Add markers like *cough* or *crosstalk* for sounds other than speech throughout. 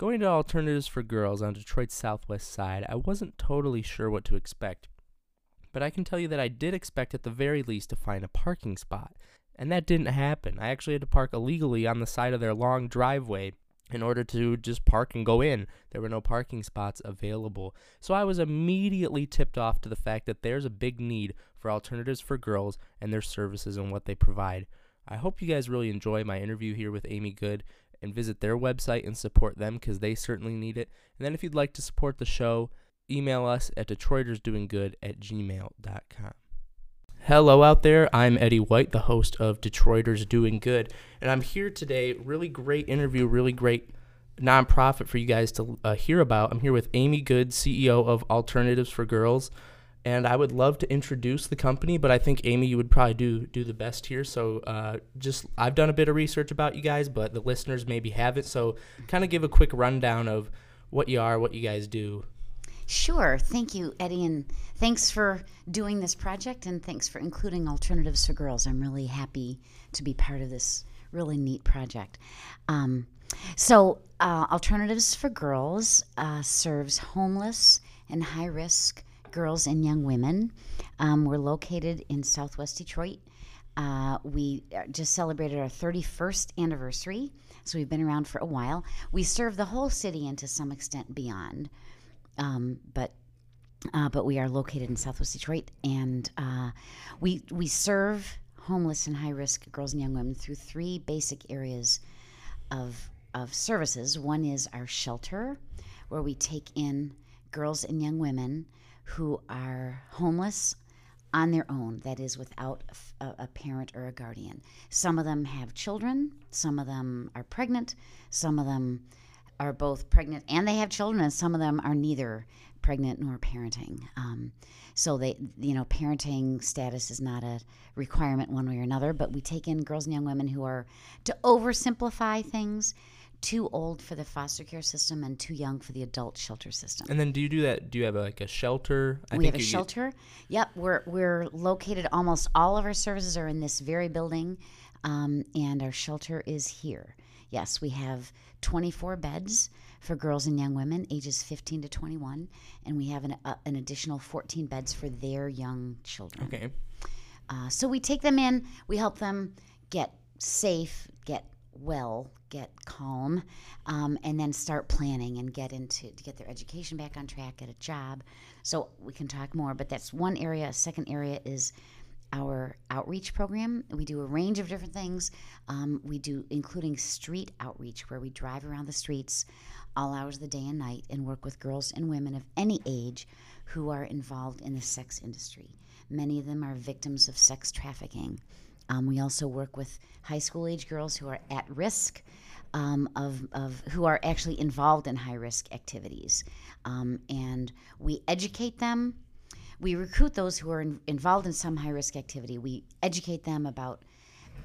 Going to Alternatives for Girls on Detroit's southwest side, I wasn't totally sure what to expect. But I can tell you that I did expect at the very least to find a parking spot. And that didn't happen. I actually had to park illegally on the side of their long driveway in order to just park and go in. There were no parking spots available. So I was immediately tipped off to the fact that there's a big need for alternatives for girls and their services and what they provide. I hope you guys really enjoy my interview here with Amy Good and visit their website and support them because they certainly need it. And then if you'd like to support the show, email us at detroitersdoinggood at gmail.com. Hello out there. I'm Eddie White, the host of Detroiters Doing Good, and I'm here today. Really great interview, really great nonprofit for you guys to uh, hear about. I'm here with Amy Good, CEO of Alternatives for Girls, and I would love to introduce the company, but I think Amy, you would probably do do the best here. So, uh, just I've done a bit of research about you guys, but the listeners maybe haven't. So, kind of give a quick rundown of what you are, what you guys do. Sure. Thank you, Eddie, and thanks for doing this project, and thanks for including Alternatives for Girls. I'm really happy to be part of this really neat project. Um, so, uh, Alternatives for Girls uh, serves homeless and high risk girls and young women. Um, we're located in Southwest Detroit. Uh, we uh, just celebrated our 31st anniversary, so we've been around for a while. We serve the whole city and to some extent beyond. Um, but uh, but we are located in Southwest Detroit, and uh, we we serve homeless and high risk girls and young women through three basic areas of of services. One is our shelter, where we take in girls and young women who are homeless on their own, that is, without a, a, parent or a guardian. Some of them have children, some of them are pregnant, some of them are both pregnant and they have children, and some of them are neither pregnant nor parenting. Um, so they, you know, parenting status is not a requirement one way or another. But we take in girls and young women who are, to oversimplify things, too old for the foster care system and too young for the adult shelter system. And then do you do that? Do you have a, like a shelter? I we have a shelter. Yep, we're we're located. Almost all of our services are in this very building, um, and our shelter is here. Yes, we have 24 beds for girls and young women ages 15 to 21, and we have an, uh, an additional 14 beds for their young children. Okay. Uh, so we take them in, we help them get safe, get well, get calm, um, and then start planning and get into to get their education back on track, get a job. So we can talk more, but that's one area. A second area is our outreach program. We do a range of different things. Um, we do, including street outreach, where we drive around the streets all hours of the day and night and work with girls and women of any age who are involved in the sex industry. Many of them are victims of sex trafficking. Um, we also work with high school age girls who are at risk. Um, of, of who are actually involved in high risk activities. Um, and we educate them we recruit those who are in, involved in some high risk activity. We educate them about,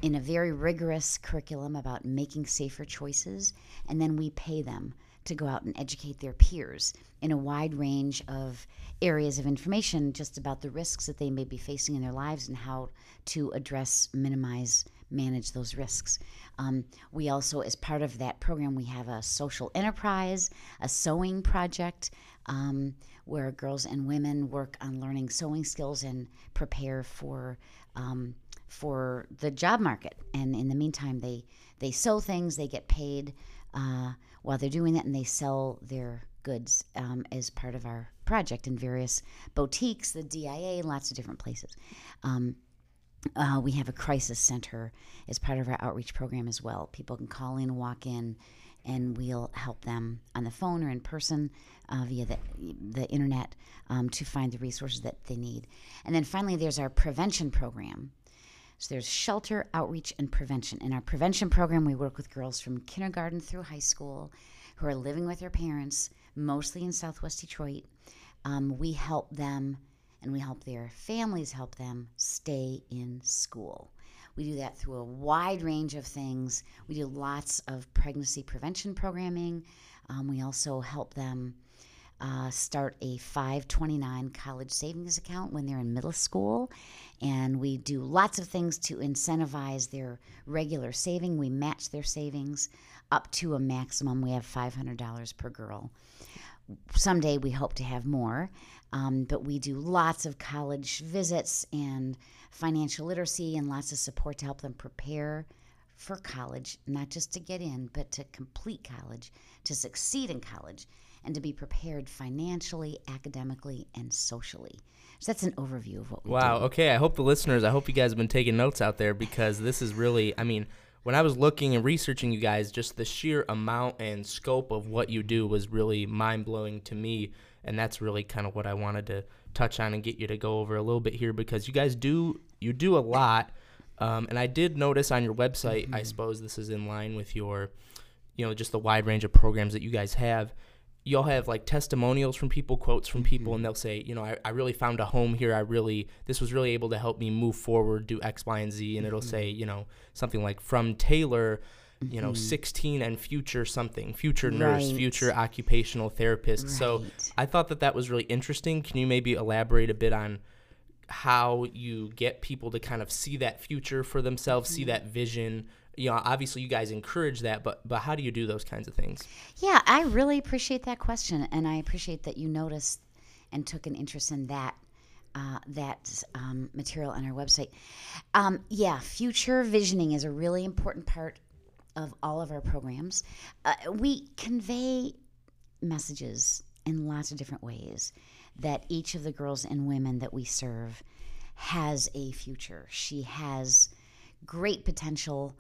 in a very rigorous curriculum, about making safer choices, and then we pay them to go out and educate their peers in a wide range of areas of information just about the risks that they may be facing in their lives and how to address, minimize, manage those risks. Um, we also, as part of that program, we have a social enterprise, a sewing project. Um, where girls and women work on learning sewing skills and prepare for um, for the job market. And in the meantime, they they sew things, they get paid uh, while they're doing that, and they sell their goods um, as part of our project in various boutiques, the DIA, lots of different places. Um, uh, we have a crisis center as part of our outreach program as well. People can call in, walk in, and we'll help them on the phone or in person uh, via the, the internet um, to find the resources that they need. And then finally, there's our prevention program. So there's shelter, outreach, and prevention. In our prevention program, we work with girls from kindergarten through high school who are living with their parents, mostly in Southwest Detroit. Um, we help them and we help their families help them stay in school. We do that through a wide range of things. We do lots of pregnancy prevention programming. Um, we also help them uh, start a 529 college savings account when they're in middle school. And we do lots of things to incentivize their regular saving. We match their savings up to a maximum. We have $500 per girl. Someday we hope to have more, um, but we do lots of college visits and financial literacy and lots of support to help them prepare for college, not just to get in, but to complete college, to succeed in college, and to be prepared financially, academically, and socially. So that's an overview of what we do. Wow. do. Okay. I hope the listeners, I hope you guys have been taking notes out there because this is really, I mean, when I was looking and researching you guys, just the sheer amount and scope of what you do was really mind blowing to me. And that's really kind of what I wanted to touch on and get you to go over a little bit here because you guys do, you do a lot. Um, and I did notice on your website, I suppose this is in line with your, you know, just the wide range of programs that you guys have. You'll have like testimonials from people, quotes from people, mm-hmm. and they'll say, you know, I, I really found a home here. I really, this was really able to help me move forward, do X, Y, and Z. And it'll say, mm-hmm. you know, something like from Taylor, you know, mm-hmm. 16 and future something, future nurse, Right. future occupational therapist. So I thought that that was really interesting. Can you maybe elaborate a bit on how you get people to kind of see that future for themselves, see that vision? You know, obviously you guys encourage that, but but how do you do those kinds of things? Yeah, I really appreciate that question, and I appreciate that you noticed and took an interest in that uh, that um, material on our website. Um, yeah, future visioning is a really important part of all of our programs. Uh, we convey messages in lots of different ways that each of the girls and women that we serve has a future. She has great potential.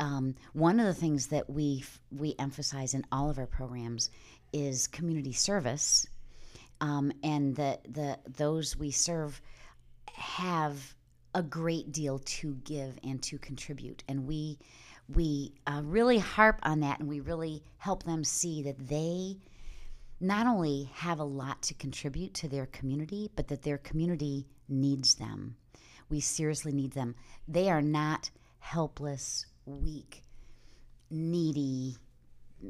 Um, one of the things that we we emphasize in all of our programs is community service, um, and the the those we serve have a great deal to give and to contribute, and we we uh, really harp on that, and we really help them see that they not only have a lot to contribute to their community, but that their community needs them. We seriously need them. They are not helpless, weak, needy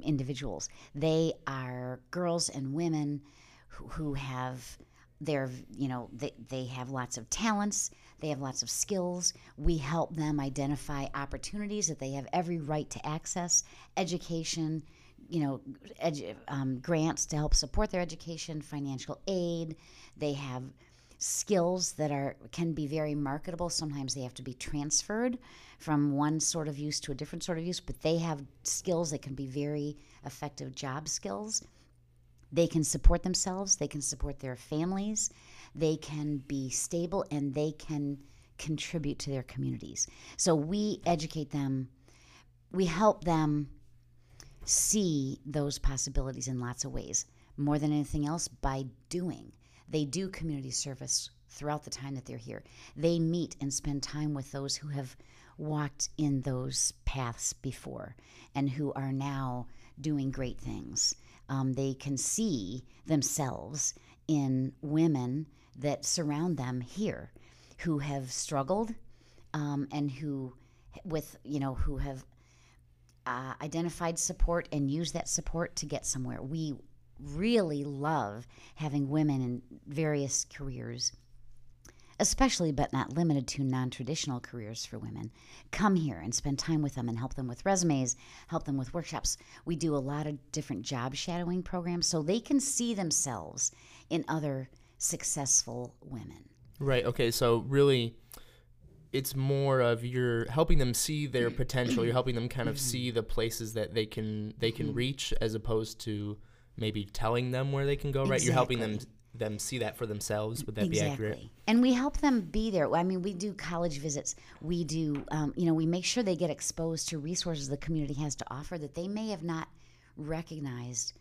individuals. They are girls and women who, who have their, you know, they, they have lots of talents, they have lots of skills. We help them identify opportunities that they have every right to access, education, you know, edu- um, grants to help support their education, financial aid. They have skills that are can be very marketable. Sometimes they have to be transferred from one sort of use to a different sort of use, but they have skills that can be very effective job skills. They can support themselves, they can support their families, they can be stable, and they can contribute to their communities. So we educate them, we help them see those possibilities in lots of ways. More than anything else, by doing. They do community service throughout the time that they're here. They meet and spend time with those who have walked in those paths before and who are now doing great things. Um, they can see themselves in women that surround them here who have struggled um, and who with you know who have uh, identified support and used that support to get somewhere. We really love having women in various careers, especially but not limited to non traditional careers for women, come here and spend time with them and help them with resumes, help them with workshops. We do a lot of different job shadowing programs so they can see themselves in other successful women. Right. Okay. So really, it's more of you're helping them see their potential. You're helping them kind of see the places that they can they can mm-hmm. reach, as opposed to maybe telling them where they can go. Right. You're helping them them see that for themselves. Would that be accurate? And we help them be there. I mean, we do college visits. We do, um, you know, we make sure they get exposed to resources the community has to offer that they may have not recognized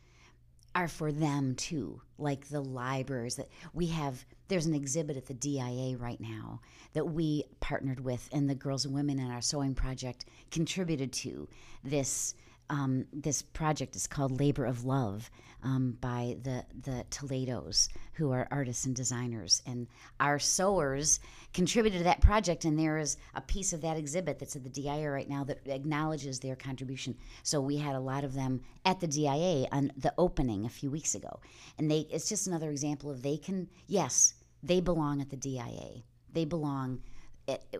are for them too, like the libraries that we have. There's an exhibit at the DIA right now that we partnered with, and the girls and women in our sewing project contributed to this. Um, this project is called Labor of Love um, by the the Toledos, who are artists and designers, and our sewers contributed to that project. And there is a piece of that exhibit that's at the DIA right now that acknowledges their contribution. So we had a lot of them at the DIA on the opening a few weeks ago, and they it's just another example of they can yes they belong at the DIA, they belong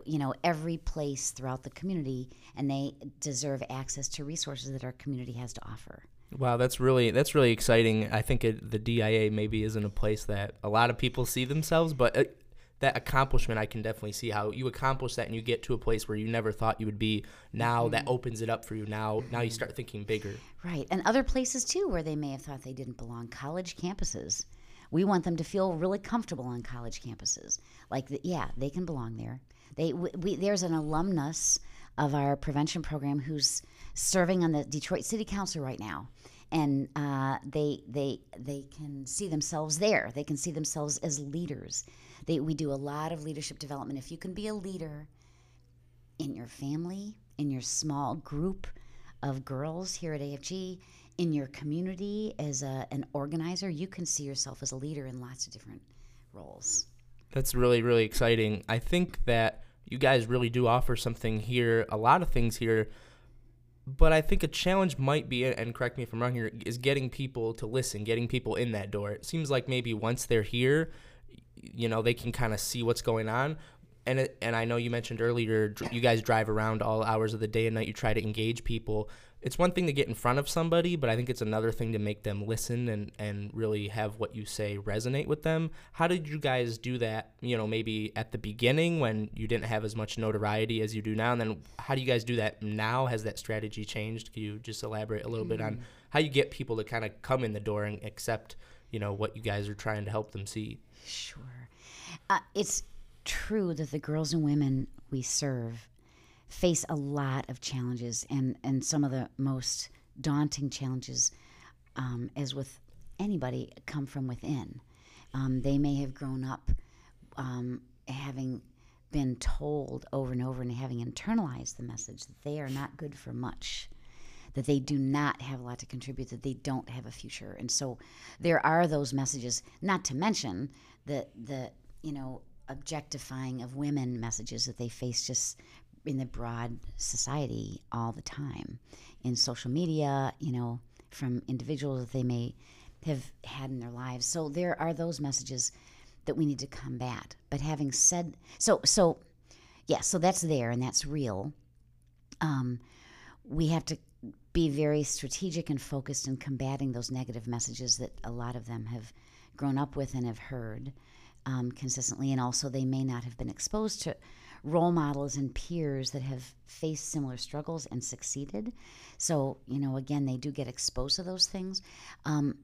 you know every place throughout the community, and they deserve access to resources that our community has to offer. Wow, that's really that's really exciting. I think it, the DIA maybe isn't a place that a lot of people see themselves, but uh, that accomplishment I can definitely see how you accomplish that and you get to a place where you never thought you would be. Now mm-hmm. that opens it up for you. Now now you start thinking bigger. Right. And other places too where they may have thought they didn't belong. College campuses. We want them to feel really comfortable on college campuses. Like yeah, they can belong there. They we, there's an alumnus of our prevention program who's serving on the Detroit City Council right now and uh, they they they can see themselves there. They can see themselves as leaders. They, we do a lot of leadership development. If you can be a leader in your family, in your small group of girls here at AFG, in your community as a, an organizer, you can see yourself as a leader in lots of different roles. That's really really exciting. I think that you guys really do offer something here, a lot of things here but I think a challenge might be, and correct me if I'm wrong here, is getting people to listen, getting people in that door. It seems like maybe once they're here, you know, they can kind of see what's going on. And, and I know you mentioned earlier, you guys drive around all hours of the day and night. You try to engage people it's one thing to get in front of somebody, but I think it's another thing to make them listen and, and really have what you say resonate with them. How did you guys do that? You know, maybe at the beginning when you didn't have as much notoriety as you do now, and then how do you guys do that now? Has that strategy changed? Can you just elaborate a little mm-hmm. bit on mm. how you get people to kind of come in the door and accept, you know, what you guys are trying to help them see? Sure, uh, it's true that the girls and women we serve face a lot of challenges and, and some of the most daunting challenges, um, as with anybody, come from within. Um, they may have grown up um, having been told over and over and having internalized the message that they are not good for much, that they do not have a lot to contribute, that they don't have a future. And so there are those messages, not to mention the, the you know, objectifying of women messages that they face just in the broad society all the time in social media, you know, from individuals that they may have had in their lives. So there are those messages that we need to combat. But having said so so yeah, so that's there and that's real. Um, we have to be very strategic and focused in combating those negative messages that a lot of them have grown up with and have heard um, consistently, and also they may not have been exposed to role models and peers that have faced similar struggles and succeeded. So, you know, again, they do get exposed to those things. Um,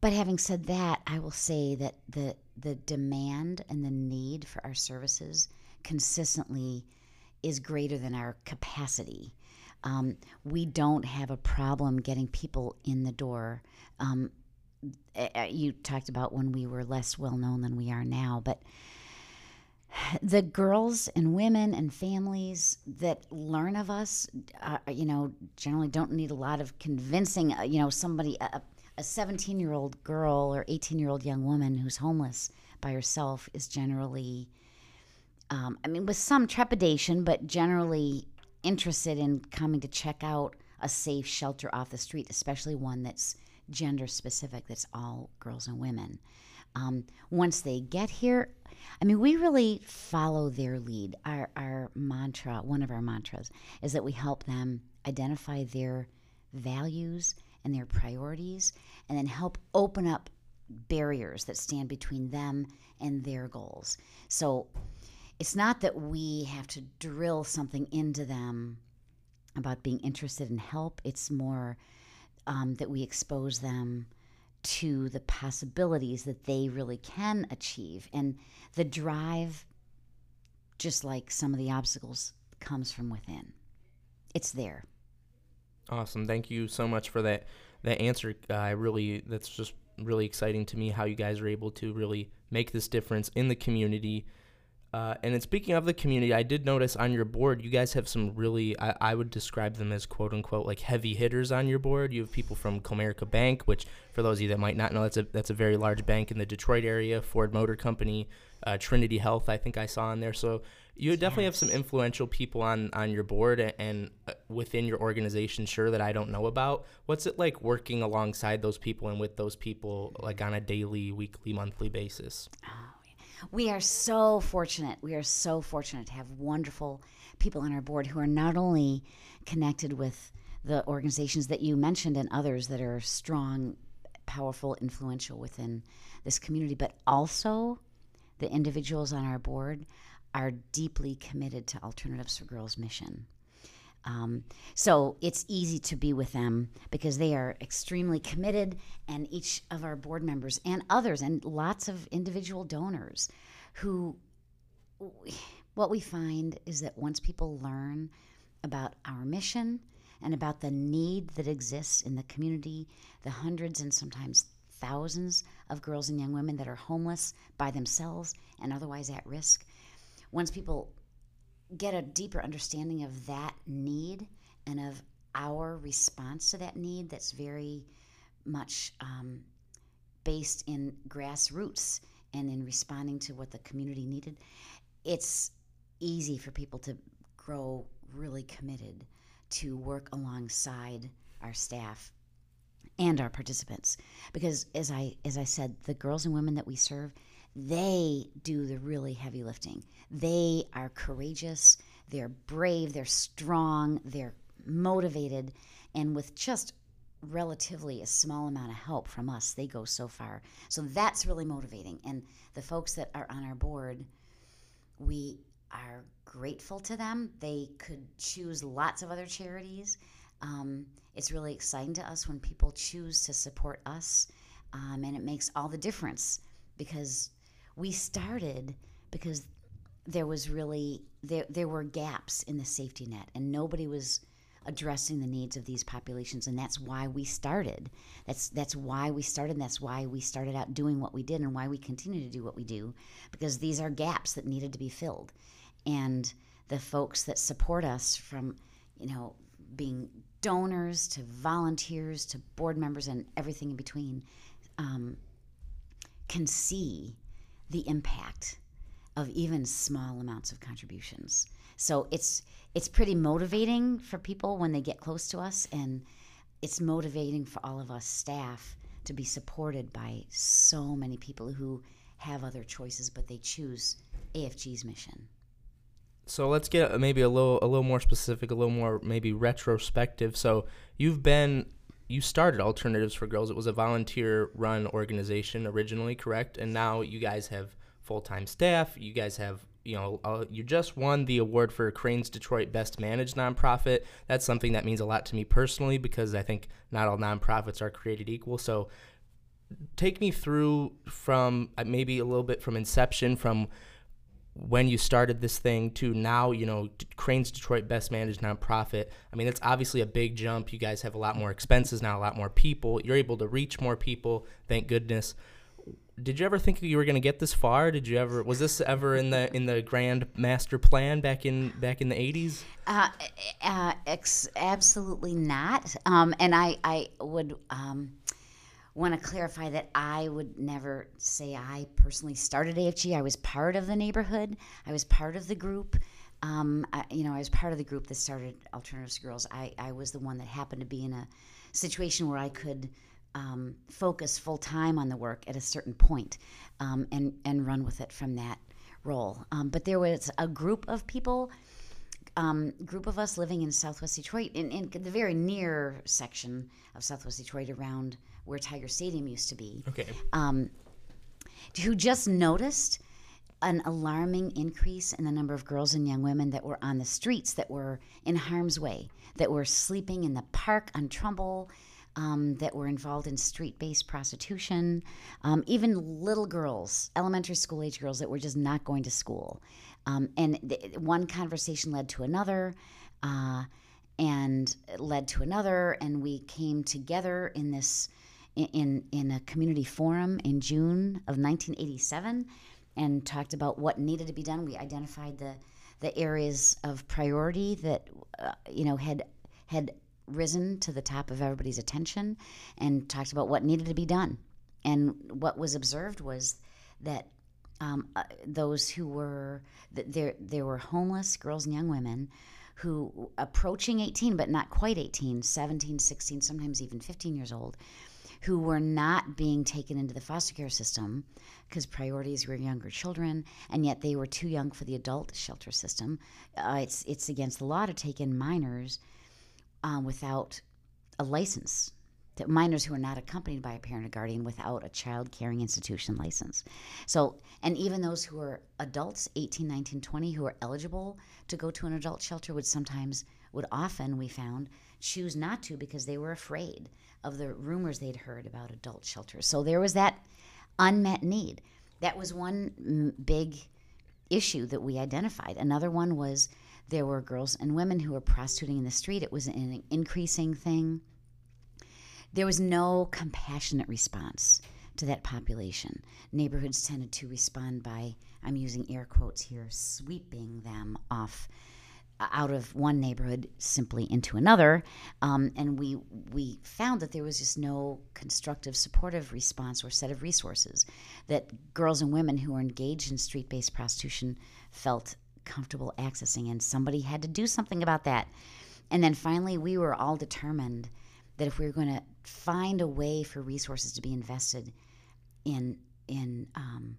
but having said that, I will say that the the demand and the need for our services consistently is greater than our capacity. Um, we don't have a problem getting people in the door. Um, you talked about when we were less well known than we are now, but the girls and women and families that learn of us, uh, you know, generally don't need a lot of convincing. Uh, you know, somebody, a 17 year old girl or 18 year old young woman who's homeless by herself is generally, um, I mean, with some trepidation, but generally interested in coming to check out a safe shelter off the street, especially one that's gender specific, that's all girls and women. Um, once they get here, I mean, we really follow their lead. Our, our mantra, one of our mantras, is that we help them identify their values and their priorities and then help open up barriers that stand between them and their goals. So it's not that we have to drill something into them about being interested in help, it's more um, that we expose them to the possibilities that they really can achieve. And the drive, just like some of the obstacles, comes from within. It's there. Awesome. Thank you so much for that that answer. Uh, I really that's just really exciting to me how you guys are able to really make this difference in the community uh, and then speaking of the community, I did notice on your board, you guys have some really, I, I, would describe them as quote unquote like heavy hitters on your board. You have people from Comerica Bank, which for those of you that might not know, that's a that's a very large bank in the Detroit area. Ford Motor Company, uh, Trinity Health, I think I saw on there. So you definitely have some influential people on on your board and, and uh, within your organization. Sure, that I don't know about. What's it like working alongside those people and with those people, like on a daily, weekly, monthly basis? We are so fortunate. We are so fortunate to have wonderful people on our board who are not only connected with the organizations that you mentioned and others that are strong, powerful, influential within this community, but also the individuals on our board are deeply committed to Alternatives for Girls mission. Um, so it's easy to be with them because they are extremely committed, and each of our board members and others, and lots of individual donors who, what we find is that once people learn about our mission and about the need that exists in the community, the hundreds and sometimes thousands of girls and young women that are homeless by themselves and otherwise at risk, once people get a deeper understanding of that need and of our response to that need that's very much um, based in grassroots and in responding to what the community needed, it's easy for people to grow really committed to work alongside our staff and our participants. Because as i as i said the girls and women that we serve they do the really heavy lifting. They are courageous, they're brave, they're strong, they're motivated, and with just relatively a small amount of help from us, they go so far. So that's really motivating. And the folks that are on our board, we are grateful to them. They could choose lots of other charities. Um, it's really exciting to us when people choose to support us, um, and it makes all the difference because we started because there was really there there were gaps in the safety net and nobody was addressing the needs of these populations. And that's why we started. That's that's why we started that's why we started out doing what we did and why we continue to do what we do because these are gaps that needed to be filled. And the folks that support us from you know being donors to volunteers to board members and everything in between um, can see the impact of even small amounts of contributions. So it's it's pretty motivating for people when they get close to us and it's motivating for all of us staff to be supported by so many people who have other choices but they choose AFG's mission. So let's get maybe a little a little more specific, a little more maybe retrospective. So you've been you started Alternatives for Girls. It was a volunteer run organization originally, correct? And now you guys have full time staff. You guys have, you know, uh, you just won the award for Crain's Detroit Best Managed Nonprofit. That's something that means a lot to me personally because I think not all nonprofits are created equal. So take me through from uh, maybe a little bit from inception, from when you started this thing to now, you know, Crain's Detroit Best Managed Nonprofit. I mean, it's obviously a big jump. You guys have a lot more expenses now, a lot more people. You're able to reach more people, thank goodness. Did you ever think you were going to get this far? Did you ever was this ever in the in the grand master plan back in back in the 80s? Uh, uh, ex- absolutely not. Um, and I I would um, want to clarify that I would never say I personally started AFG. I was part of the neighborhood. I was part of the group. Um, I, you know, I was part of the group that started Alternatives Girls. I, I was the one that happened to be in a situation where I could um, focus full time on the work at a certain point, um, and and run with it from that role. Um, but there was a group of people um, group of us living in Southwest Detroit, in, in the very near section of Southwest Detroit around where Tiger Stadium used to be. Okay. Um, who just noticed an alarming increase in the number of girls and young women that were on the streets, that were in harm's way, that were sleeping in the park on Trumbull, um, that were involved in street based prostitution, um, even little girls, elementary school age girls that were just not going to school. Um, and th- one conversation led to another. Uh, and led to another, and we came together in this in in a community forum in June of 1987, and talked about what needed to be done. We identified the the areas of priority that uh, you know had had risen to the top of everybody's attention, and talked about what needed to be done. And what was observed was that um, uh, those who were there there were homeless girls and young women who approaching 18 but not quite 18 17 16 sometimes even 15 years old who were not being taken into the foster care system because priorities were younger children, and yet they were too young for the adult shelter system. Uh, it's it's against the law to take in minors uh, without a license. To minors who are not accompanied by a parent or guardian without a child caring institution license. So, and even those who are adults, 18, 19, 20, who are eligible to go to an adult shelter would sometimes, would often, we found, choose not to because they were afraid of the rumors they'd heard about adult shelters. So there was that unmet need. That was one big issue that we identified. Another one was there were girls and women who were prostituting in the street. It was an increasing thing. There was no compassionate response to that population. Neighborhoods tended to respond by, I'm using air quotes here, sweeping them off out of one neighborhood simply into another, um, and we we found that there was just no constructive, supportive response or set of resources that girls and women who were engaged in street-based prostitution felt comfortable accessing, and somebody had to do something about that. And then finally, we were all determined that if we were going to find a way for resources to be invested in in um,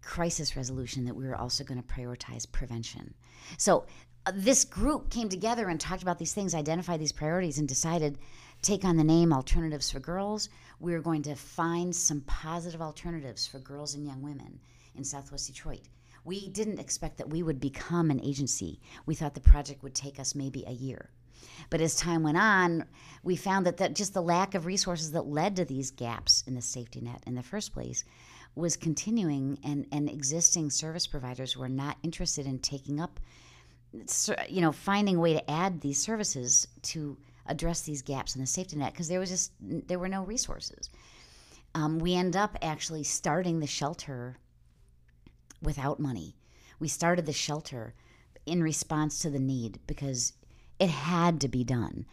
crisis resolution, that we were also going to prioritize prevention. So this group came together and talked about these things, identified these priorities, and decided take on the name Alternatives for Girls. We are going to find some positive alternatives for girls and young women in Southwest Detroit. We didn't expect that we would become an agency. We thought the project would take us maybe a year. But as time went on, we found that, that just the lack of resources that led to these gaps in the safety net in the first place was continuing, and, and existing service providers were not interested in taking up you know, finding a way to add these services to address these gaps in the safety net because there was just there were no resources. Um, we end up actually starting the shelter without money. We started the shelter in response to the need because it had to be done,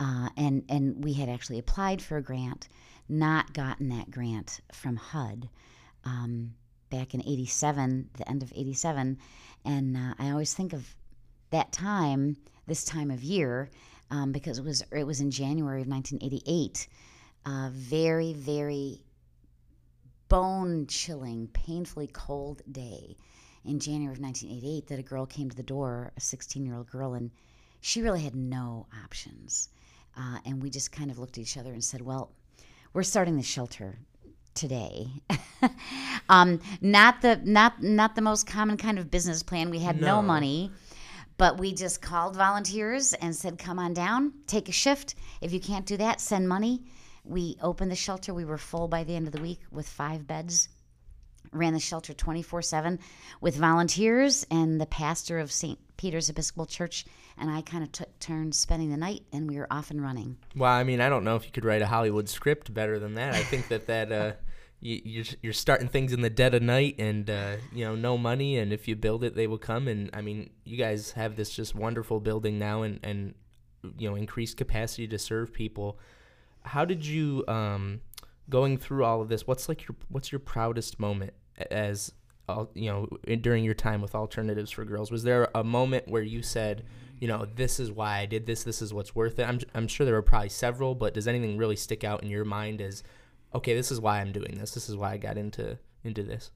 uh, and and we had actually applied for a grant, not gotten that grant from HUD. Um, back in 87 the end of 87 and uh, i always think of that time, this time of year, um, because it was it was in January of 1988, a very very bone chilling, painfully cold day in January of 1988 that a girl came to the door, a 16 year old girl, and she really had no options. Uh, and we just kind of looked at each other and said, "Well, we're starting the shelter today. *laughs* um, not the not not the most common kind of business plan. We had no, no money." But we just called volunteers and said, come on down, take a shift. If you can't do that, send money. We opened the shelter. We were full by the end of the week with five beds. Ran the shelter 24 7 with volunteers and the pastor of St. Peter's Episcopal Church. And I kind of took turns spending the night, and we were off and running. Well, I mean, I don't know if you could write a Hollywood script better than that. I think that that. Uh, you, you're starting things in the dead of night and uh, you know no money. And if you build it they will come. And i mean you guys have this just wonderful building now and and you know increased capacity to serve people. How did you um, going through all of this what's like your what's your proudest moment as you know during your time with alternatives for girls? Was there a moment where you said you know this is why i did this this is what's worth it? I'm, I'm sure there were probably several but does anything really stick out in your mind as okay, this is why I'm doing this. This is why I got into into this.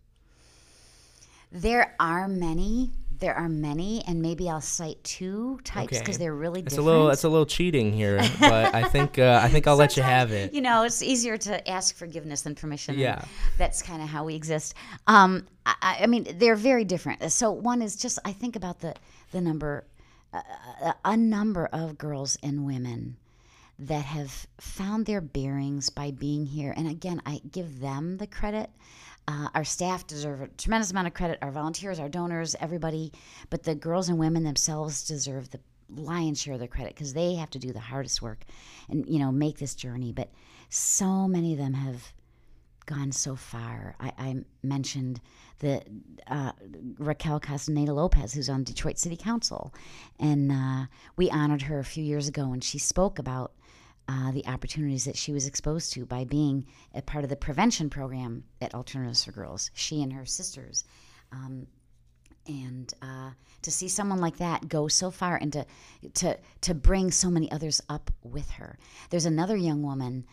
There are many. There are many, and maybe I'll cite two types because okay. they're really it's different. a little, it's a little cheating here, *laughs* but I think, uh, I think I'll let you have it. You know, it's easier to ask forgiveness than permission. Yeah, that's kind of how we exist. Um, I, I, mean, they're very different. So one is just I think about the the number, uh, a number of girls and women that have found their bearings by being here. And again, I give them the credit. Uh, our staff deserve a tremendous amount of credit, our volunteers, our donors, everybody. But the girls and women themselves deserve the lion's share of the credit because they have to do the hardest work and, you know, make this journey. But so many of them have gone so far. I, I mentioned the uh, Raquel Castaneda Lopez, who's on Detroit City Council, and uh, we honored her a few years ago, and she spoke about uh, the opportunities that she was exposed to by being a part of the prevention program at Alternatives for Girls, she and her sisters. Um, and uh, to see someone like that go so far and to, to, to bring so many others up with her. There's another young woman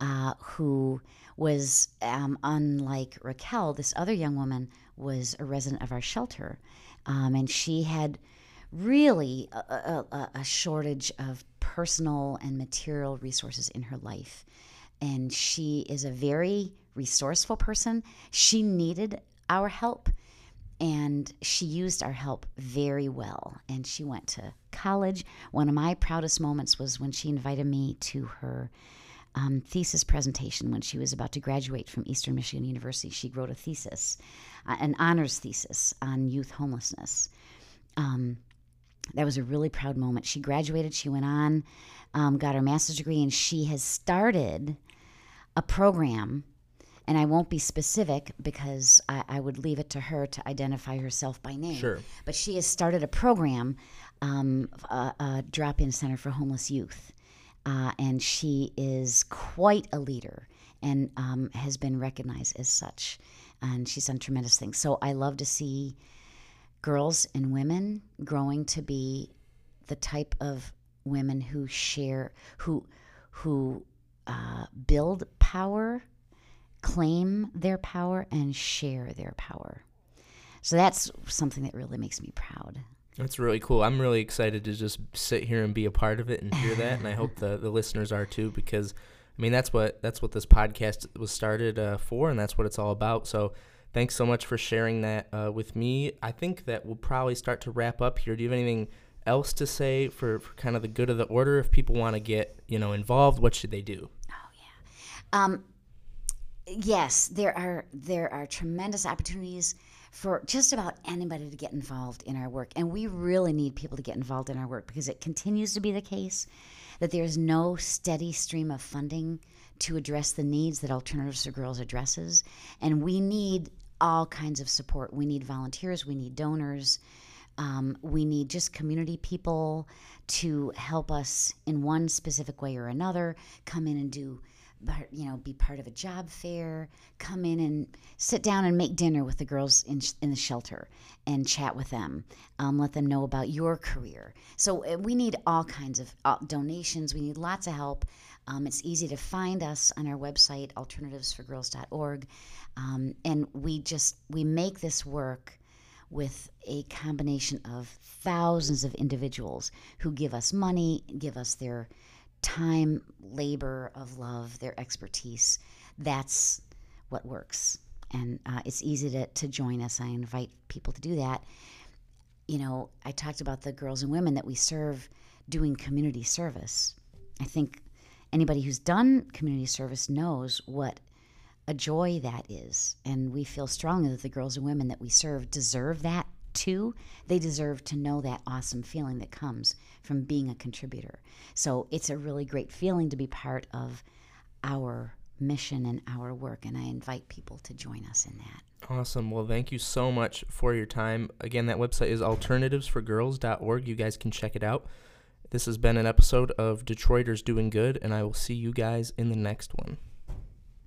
uh, who was, um, unlike Raquel, this other young woman was a resident of our shelter. Um, and she had really a, a, a shortage of personal and material resources in her life. And she is a very resourceful person. She needed our help and she used our help very well. And she went to college. One of my proudest moments was when she invited me to her um, thesis presentation when she was about to graduate from Eastern Michigan University. She wrote a thesis, uh, an honors thesis on youth homelessness. Um, that was a really proud moment. She graduated, she went on, um, got her master's degree, and she has started a program. And I won't be specific because I, I would leave it to her to identify herself by name. Sure. But she has started a program, um, a, a drop in center for homeless youth. Uh, and she is quite a leader and um, has been recognized as such. And she's done tremendous things. So I love to see girls and women growing to be the type of women who share, who, who uh, build power, claim their power, and share their power. So that's something that really makes me proud. That's really cool. I'm really excited to just sit here and be a part of it and hear that, and I hope the, the listeners are too, because I mean that's what that's what this podcast was started uh, for, and that's what it's all about. So thanks so much for sharing that uh, with me. I think that we'll probably start to wrap up here. Do you have anything else to say for, for kind of the good of the order? If people want to get you know involved, what should they do? Oh yeah. Um, yes, there are there are tremendous opportunities for just about anybody to get involved in our work. And we really need people to get involved in our work because it continues to be the case that there's no steady stream of funding to address the needs that Alternatives for Girls addresses. And we need all kinds of support. We need volunteers, we need donors, um, we need just community people to help us in one specific way or another come in and do you know, be part of a job fair, come in and sit down and make dinner with the girls in, in the shelter and chat with them, um, let them know about your career. So uh, we need all kinds of uh, donations. We need lots of help. Um, it's easy to find us on our website, alternativesforgirls.org, um, and we just we make this work with a combination of thousands of individuals who give us money, give us their time, labor of love, their expertise. That's what works. And uh, it's easy to, to join us. I invite people to do that. You know, I talked about the girls and women that we serve doing community service. I think anybody who's done community service knows what a joy that is. And we feel strongly that the girls and women that we serve deserve that too. They deserve to know that awesome feeling that comes from being a contributor. So it's a really great feeling to be part of our mission and our work, and I invite people to join us in that. Awesome. Well, thank you so much for your time. Again, that website is alternativesforgirls.org. You guys can check it out. This has been an episode of Detroiters Doing Good, and I will see you guys in the next one.